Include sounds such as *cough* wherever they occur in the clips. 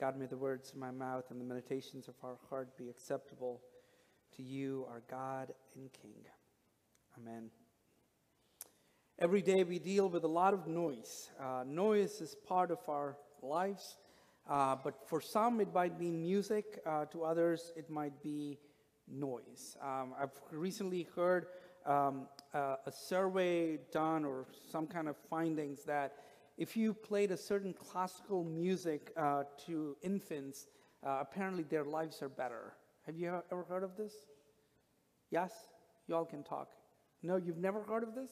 God, may the words of my mouth and the meditations of our heart be acceptable to you, our God and King. Amen. Every day we deal with a lot of noise. Uh, noise is part of our lives, uh, but for some it might be music, uh, to others it might be noise. Um, I've recently heard um, a survey done or some kind of findings that if you played a certain classical music uh, to infants, uh, apparently their lives are better. Have you ever heard of this? Yes? You all can talk. No, you've never heard of this?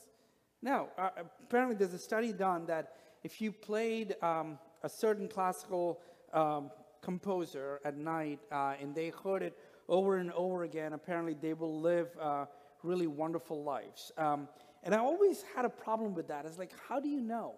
No. Uh, apparently, there's a study done that if you played um, a certain classical um, composer at night uh, and they heard it over and over again, apparently they will live uh, really wonderful lives. Um, and I always had a problem with that. It's like, how do you know?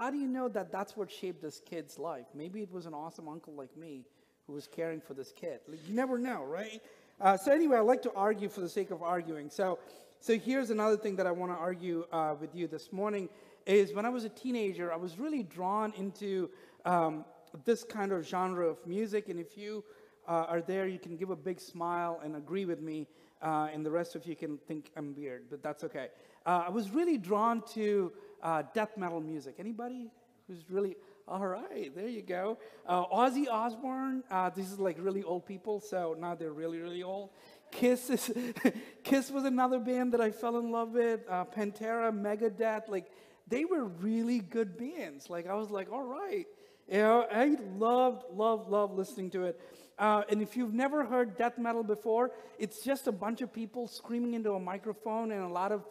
How do you know that that's what shaped this kid's life? Maybe it was an awesome uncle like me who was caring for this kid. Like, you never know, right? Uh, so anyway, I like to argue for the sake of arguing. So, so here's another thing that I want to argue uh, with you this morning is when I was a teenager, I was really drawn into um, this kind of genre of music. And if you are there, you can give a big smile and agree with me. Uh, and the rest of you can think I'm weird, but that's okay. Uh, I was really drawn to uh, death metal music. Anybody who's really all right? There you go. Uh, Ozzy Osbourne. Uh, this is like really old people, so now they're really really old. Kiss is *laughs* Kiss was another band that I fell in love with. Uh, Pantera, Megadeth, like they were really good bands. Like I was like, all right, you know, I loved loved loved listening to it. Uh, and if you've never heard death metal before, it's just a bunch of people screaming into a microphone and a lot of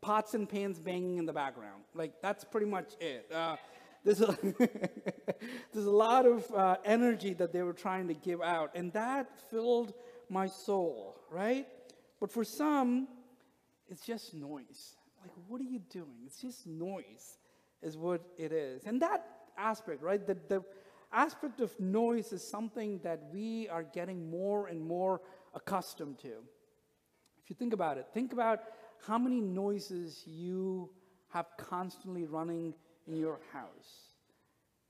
pots and pans banging in the background. Like, that's pretty much it. Uh, there's, a *laughs* there's a lot of uh, energy that they were trying to give out, and that filled my soul, right? But for some, it's just noise. Like, what are you doing? It's just noise, is what it is. And that aspect, right? The, the aspect of noise is something that we are getting more and more accustomed to. If you think about it, think about how many noises you have constantly running in your house.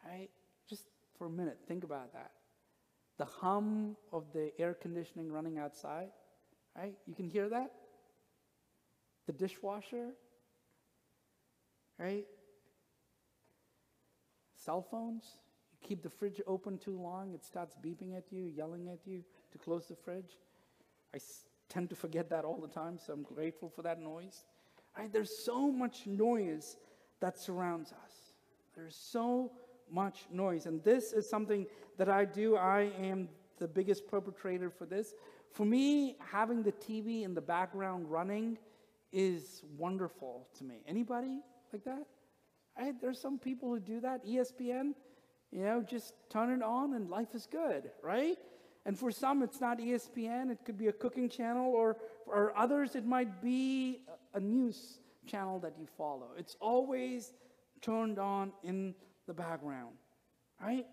Right? Just for a minute, think about that. The hum of the air conditioning running outside, right? You can hear that? The dishwasher, right? Cell phones, keep the fridge open too long, it starts beeping at you, yelling at you to close the fridge. I tend to forget that all the time, so I'm grateful for that noise. Right? There's so much noise that surrounds us. There's so much noise. And this is something that I do. I am the biggest perpetrator for this. For me, having the TV in the background running is wonderful to me. Anybody like that? Right? There's some people who do that. ESPN, you know, just turn it on and life is good, right? And for some, it's not ESPN, it could be a cooking channel, or for others, it might be a news channel that you follow. It's always turned on in the background, right?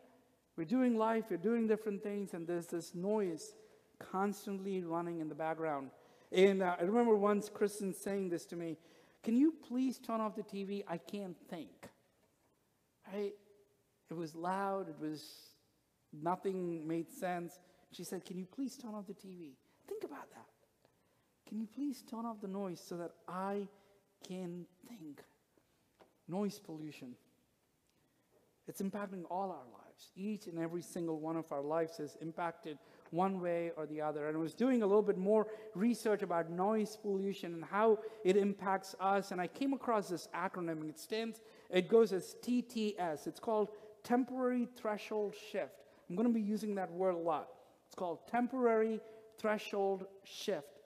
We're doing life, we're doing different things, and there's this noise constantly running in the background. And uh, I remember once Kristen saying this to me Can you please turn off the TV? I can't think. Right? It was loud, it was nothing made sense. She said, Can you please turn off the TV? Think about that. Can you please turn off the noise so that I can think? Noise pollution. It's impacting all our lives. Each and every single one of our lives is impacted one way or the other. And I was doing a little bit more research about noise pollution and how it impacts us. And I came across this acronym, it stands, it goes as TTS. It's called Temporary Threshold Shift. I'm going to be using that word a lot. It's called temporary threshold shift.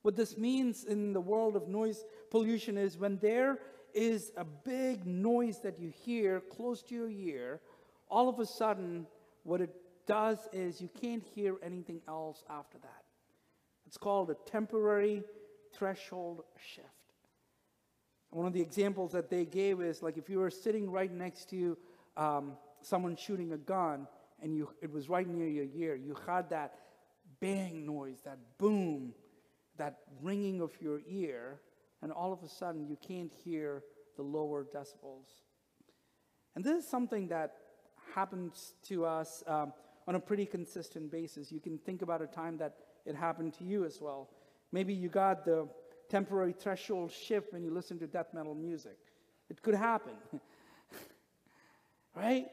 What this means in the world of noise pollution is when there is a big noise that you hear close to your ear, all of a sudden, what it does is you can't hear anything else after that. It's called a temporary threshold shift. One of the examples that they gave is like if you were sitting right next to um, someone shooting a gun, and you, it was right near your ear. You heard that bang noise, that boom, that ringing of your ear, and all of a sudden you can't hear the lower decibels. And this is something that happens to us um, on a pretty consistent basis. You can think about a time that it happened to you as well. Maybe you got the temporary threshold shift when you listen to death metal music. It could happen. *laughs* right?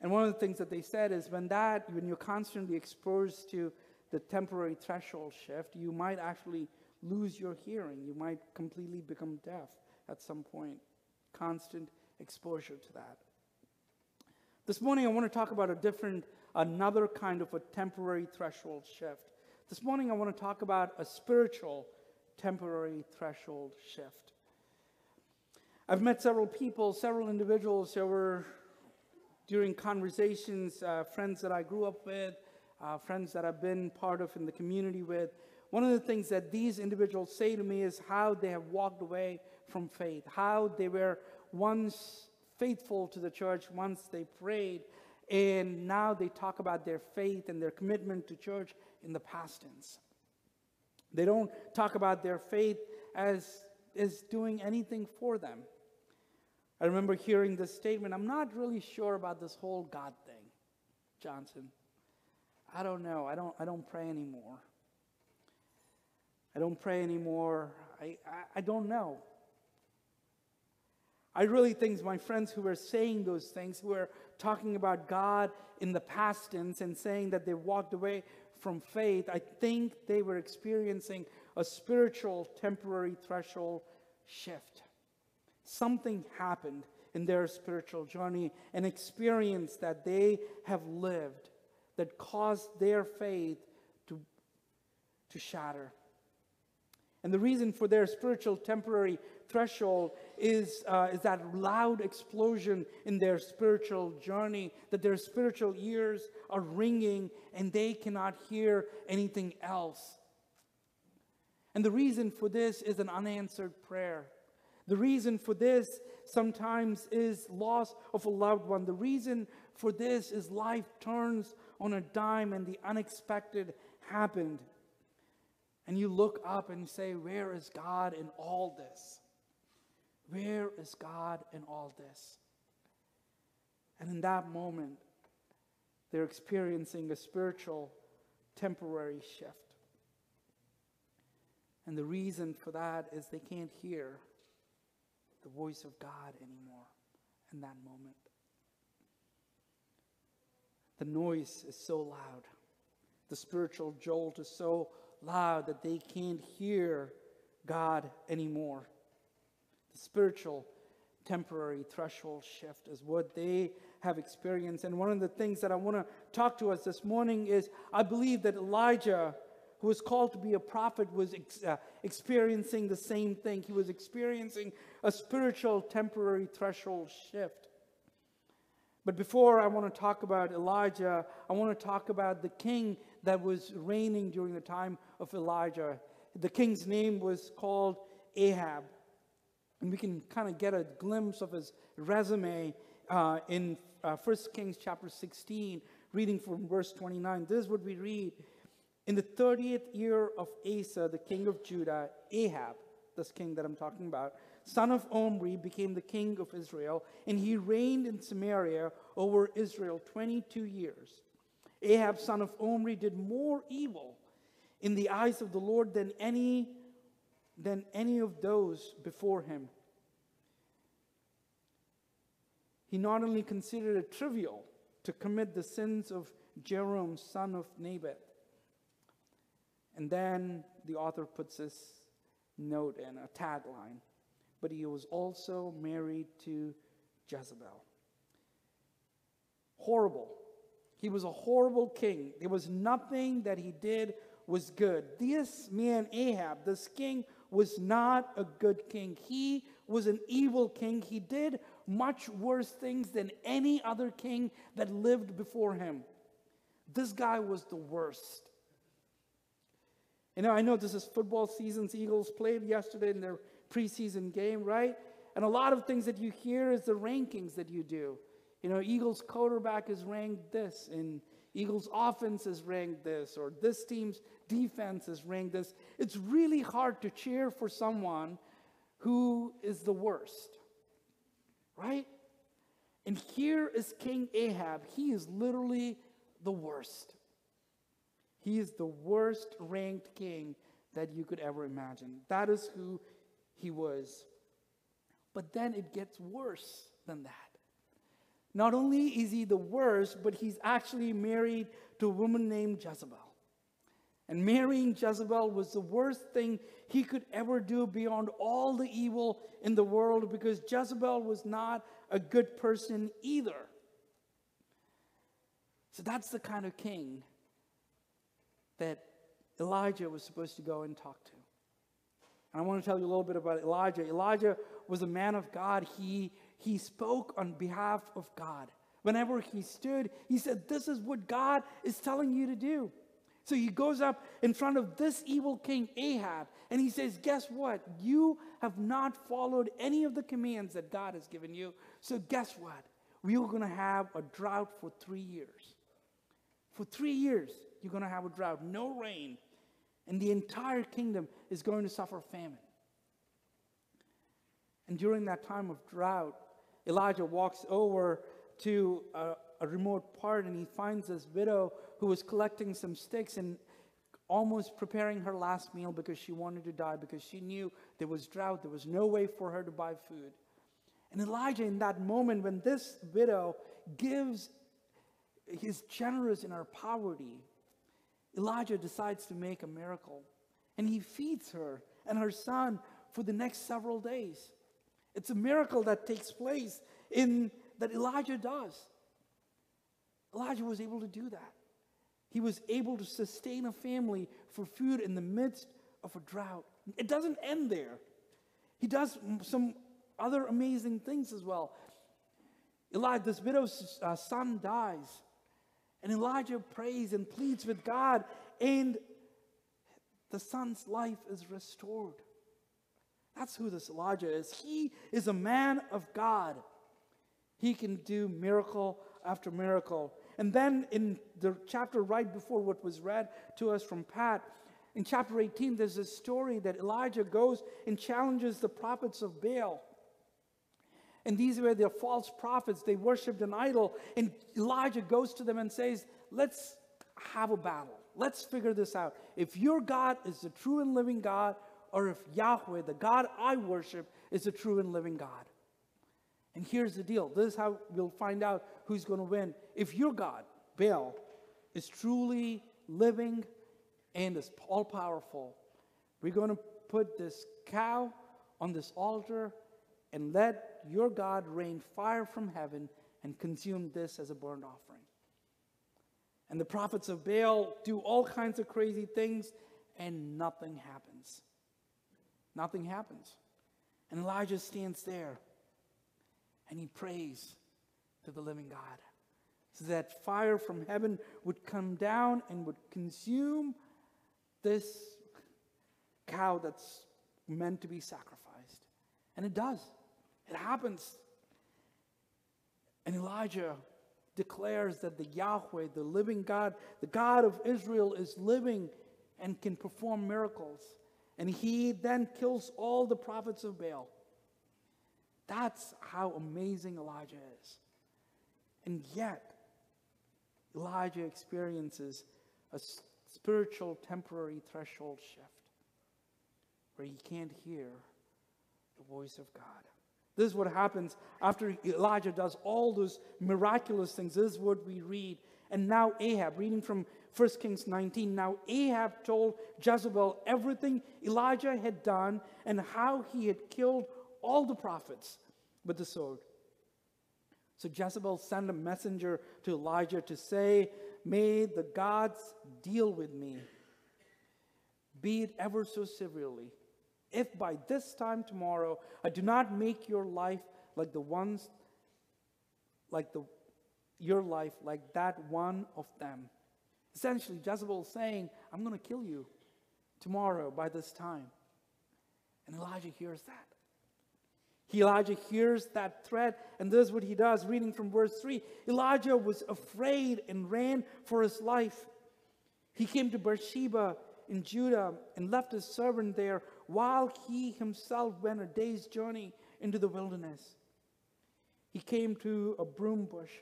And one of the things that they said is when that, when you're constantly exposed to the temporary threshold shift, you might actually lose your hearing. You might completely become deaf at some point. Constant exposure to that. This morning, I want to talk about a different, another kind of a temporary threshold shift. This morning, I want to talk about a spiritual temporary threshold shift. I've met several people, several individuals over during conversations, uh, friends that I grew up with, uh, friends that I've been part of in the community with. One of the things that these individuals say to me is how they have walked away from faith, how they were once faithful to the church, once they prayed, and now they talk about their faith and their commitment to church in the past tense. They don't talk about their faith as, as doing anything for them. I remember hearing this statement I'm not really sure about this whole God thing, Johnson. I don't know. I don't, I don't pray anymore. I don't pray anymore. I, I, I don't know. I really think my friends who were saying those things, who were talking about God in the past tense and saying that they walked away from faith, I think they were experiencing a spiritual temporary threshold shift. Something happened in their spiritual journey, an experience that they have lived that caused their faith to, to shatter. And the reason for their spiritual temporary threshold is, uh, is that loud explosion in their spiritual journey, that their spiritual ears are ringing and they cannot hear anything else. And the reason for this is an unanswered prayer. The reason for this sometimes is loss of a loved one. The reason for this is life turns on a dime and the unexpected happened. And you look up and say, Where is God in all this? Where is God in all this? And in that moment, they're experiencing a spiritual temporary shift. And the reason for that is they can't hear the voice of God anymore in that moment. The noise is so loud. The spiritual jolt is so loud that they can't hear God anymore. The spiritual temporary threshold shift is what they have experienced. And one of the things that I want to talk to us this morning is I believe that Elijah, who was called to be a prophet, was ex- uh, experiencing the same thing. He was experiencing a spiritual temporary threshold shift. But before I want to talk about Elijah, I want to talk about the king that was reigning during the time of Elijah. The king's name was called Ahab. And we can kind of get a glimpse of his resume uh, in uh, 1 Kings chapter 16, reading from verse 29. This is what we read. In the 30th year of Asa, the king of Judah, Ahab, this king that I'm talking about, son of Omri, became the king of Israel, and he reigned in Samaria over Israel 22 years. Ahab, son of Omri, did more evil in the eyes of the Lord than any, than any of those before him. He not only considered it trivial to commit the sins of Jeroboam, son of Nebat, and then the author puts this note in a tagline but he was also married to Jezebel. Horrible. He was a horrible king. There was nothing that he did was good. This man, Ahab, this king, was not a good king. He was an evil king. He did much worse things than any other king that lived before him. This guy was the worst. You know, I know this is football season. Eagles played yesterday in their preseason game, right? And a lot of things that you hear is the rankings that you do. You know, Eagles quarterback is ranked this, and Eagles offense is ranked this, or this team's defense is ranked this. It's really hard to cheer for someone who is the worst, right? And here is King Ahab. He is literally the worst. He is the worst ranked king that you could ever imagine. That is who he was. But then it gets worse than that. Not only is he the worst, but he's actually married to a woman named Jezebel. And marrying Jezebel was the worst thing he could ever do beyond all the evil in the world because Jezebel was not a good person either. So that's the kind of king that Elijah was supposed to go and talk to. And I want to tell you a little bit about Elijah. Elijah was a man of God. He, he spoke on behalf of God. Whenever he stood, he said, This is what God is telling you to do. So he goes up in front of this evil king Ahab and he says, Guess what? You have not followed any of the commands that God has given you. So guess what? We are going to have a drought for three years. For three years, you're going to have a drought, no rain, and the entire kingdom is going to suffer famine. And during that time of drought, Elijah walks over to a, a remote part and he finds this widow who was collecting some sticks and almost preparing her last meal because she wanted to die because she knew there was drought, there was no way for her to buy food. And Elijah, in that moment, when this widow gives, is generous in her poverty, Elijah decides to make a miracle. And he feeds her and her son for the next several days. It's a miracle that takes place in that Elijah does. Elijah was able to do that. He was able to sustain a family for food in the midst of a drought. It doesn't end there. He does some other amazing things as well. Elijah, this widow's uh, son dies, and Elijah prays and pleads with God, and the son's life is restored. That's who this Elijah is. He is a man of God. He can do miracle after miracle. And then in the chapter right before what was read to us from Pat, in chapter 18, there's a story that Elijah goes and challenges the prophets of Baal. And these were the false prophets. They worshiped an idol. And Elijah goes to them and says, Let's have a battle. Let's figure this out. If your God is the true and living God, or if Yahweh, the God I worship, is the true and living God. And here's the deal this is how we'll find out who's going to win. If your God, Baal, is truly living and is all powerful, we're going to put this cow on this altar and let your God rained fire from heaven and consumed this as a burnt offering. And the prophets of Baal do all kinds of crazy things, and nothing happens. Nothing happens. And Elijah stands there and he prays to the living God so that fire from heaven would come down and would consume this cow that's meant to be sacrificed. And it does, it happens. And Elijah declares that the Yahweh, the living God, the God of Israel, is living and can perform miracles. And he then kills all the prophets of Baal. That's how amazing Elijah is. And yet, Elijah experiences a spiritual temporary threshold shift where he can't hear the voice of God. This is what happens after Elijah does all those miraculous things. This is what we read. And now Ahab, reading from 1 Kings 19, now Ahab told Jezebel everything Elijah had done and how he had killed all the prophets with the sword. So Jezebel sent a messenger to Elijah to say, May the gods deal with me, be it ever so severely, if by this time tomorrow I do not make your life like the ones, like the your life like that one of them. Essentially, Jezebel is saying, I'm going to kill you tomorrow by this time. And Elijah hears that. Elijah hears that threat, and this is what he does. Reading from verse 3 Elijah was afraid and ran for his life. He came to Beersheba in Judah and left his servant there while he himself went a day's journey into the wilderness. He came to a broom bush,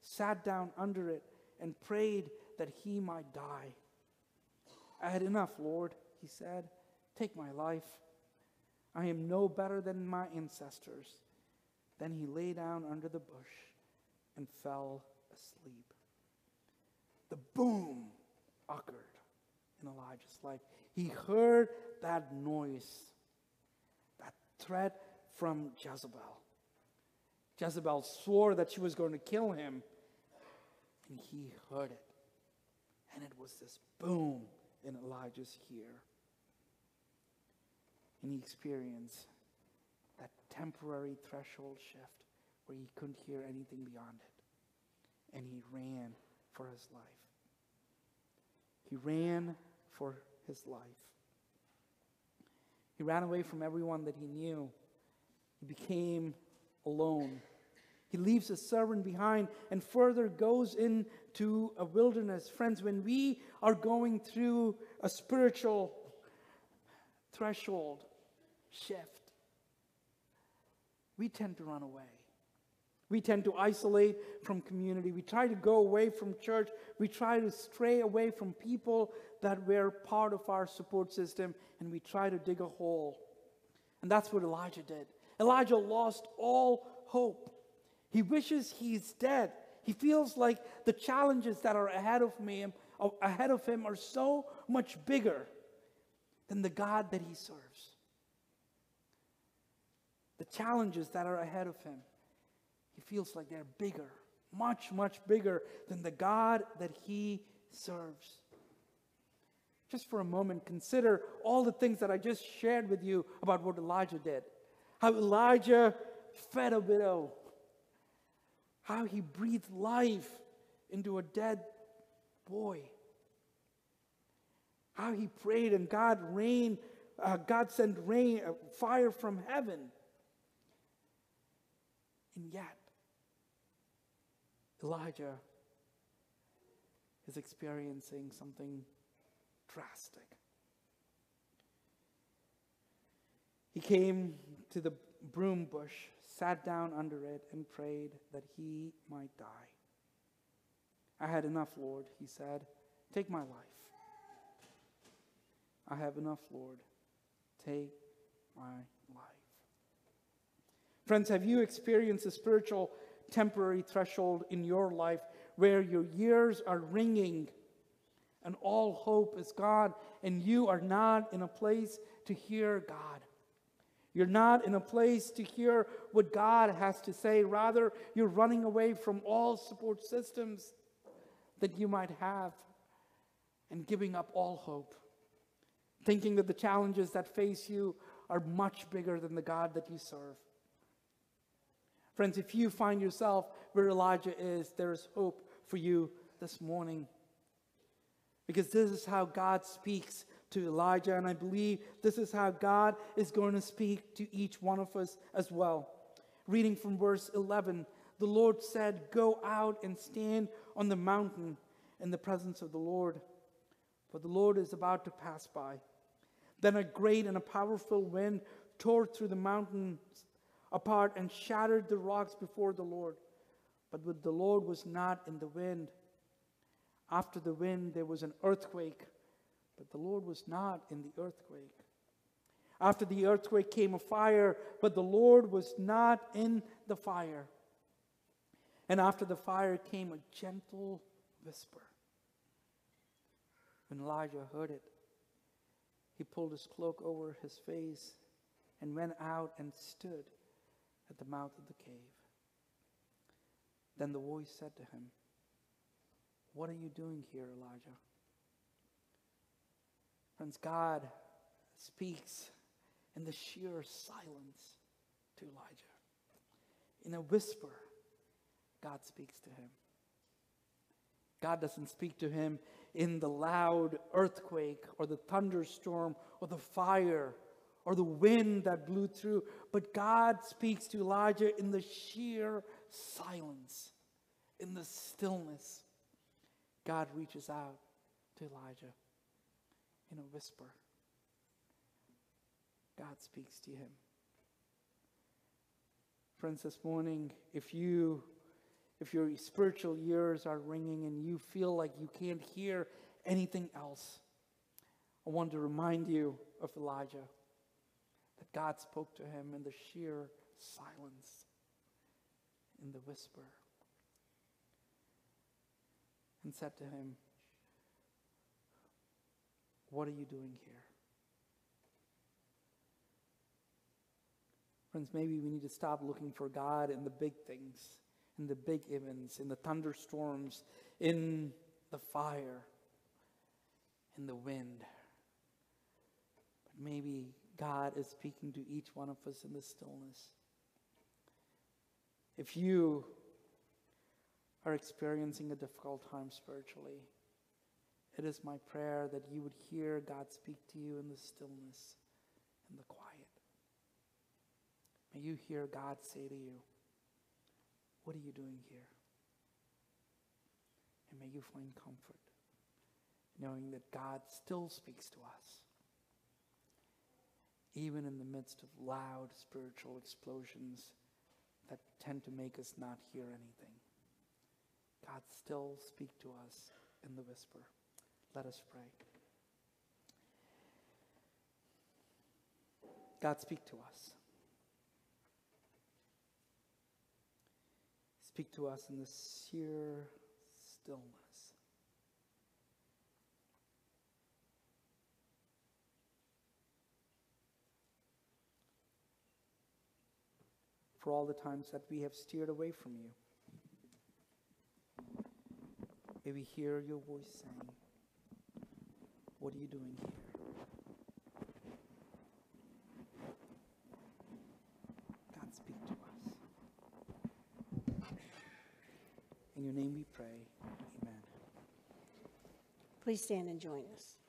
sat down under it, and prayed that he might die. I had enough, Lord, he said. Take my life. I am no better than my ancestors. Then he lay down under the bush and fell asleep. The boom occurred in Elijah's life. He heard that noise, that threat from Jezebel. Jezebel swore that she was going to kill him, and he heard it. And it was this boom in Elijah's ear. And he experienced that temporary threshold shift where he couldn't hear anything beyond it. And he ran for his life. He ran for his life. He ran away from everyone that he knew. He became alone. He leaves a servant behind and further goes into a wilderness. Friends, when we are going through a spiritual threshold shift, we tend to run away. We tend to isolate from community. We try to go away from church. We try to stray away from people that were part of our support system, and we try to dig a hole. And that's what Elijah did. Elijah lost all hope. He wishes he's dead. He feels like the challenges that are ahead of him, ahead of him are so much bigger than the God that he serves. The challenges that are ahead of him he feels like they're bigger, much, much bigger than the God that he serves. Just for a moment, consider all the things that I just shared with you about what Elijah did. How Elijah fed a widow, how he breathed life into a dead boy, how he prayed and God rained, uh, God sent rain, uh, fire from heaven. And yet, Elijah is experiencing something drastic. He came to the broom bush, sat down under it, and prayed that he might die. I had enough, Lord, he said. Take my life. I have enough, Lord. Take my life. Friends, have you experienced a spiritual temporary threshold in your life where your ears are ringing and all hope is gone, and you are not in a place to hear God. You're not in a place to hear what God has to say. Rather, you're running away from all support systems that you might have and giving up all hope, thinking that the challenges that face you are much bigger than the God that you serve. Friends, if you find yourself where Elijah is, there is hope for you this morning. Because this is how God speaks to Elijah, and I believe this is how God is going to speak to each one of us as well. Reading from verse 11 The Lord said, Go out and stand on the mountain in the presence of the Lord, for the Lord is about to pass by. Then a great and a powerful wind tore through the mountains apart and shattered the rocks before the Lord. But the Lord was not in the wind. After the wind, there was an earthquake, but the Lord was not in the earthquake. After the earthquake came a fire, but the Lord was not in the fire. And after the fire came a gentle whisper. When Elijah heard it, he pulled his cloak over his face and went out and stood at the mouth of the cave. Then the voice said to him, What are you doing here, Elijah? Friends, God speaks in the sheer silence to Elijah. In a whisper, God speaks to him. God doesn't speak to him in the loud earthquake or the thunderstorm or the fire or the wind that blew through, but God speaks to Elijah in the sheer silence, in the stillness. God reaches out to Elijah in a whisper. God speaks to him. Friends, this morning, if you if your spiritual ears are ringing and you feel like you can't hear anything else, I want to remind you of Elijah that God spoke to him in the sheer silence, in the whisper, and said to him, What are you doing here? Friends, maybe we need to stop looking for God in the big things, in the big events, in the thunderstorms, in the fire, in the wind. But maybe God is speaking to each one of us in the stillness. If you are experiencing a difficult time spiritually, it is my prayer that you would hear God speak to you in the stillness, in the quiet. May you hear God say to you, What are you doing here? And may you find comfort knowing that God still speaks to us, even in the midst of loud spiritual explosions that tend to make us not hear anything. God still speak to us in the whisper. Let us pray. God, speak to us. Speak to us in the sheer stillness. For all the times that we have steered away from you, may we hear your voice saying, What are you doing here? God, speak to us. In your name we pray. Amen. Please stand and join us.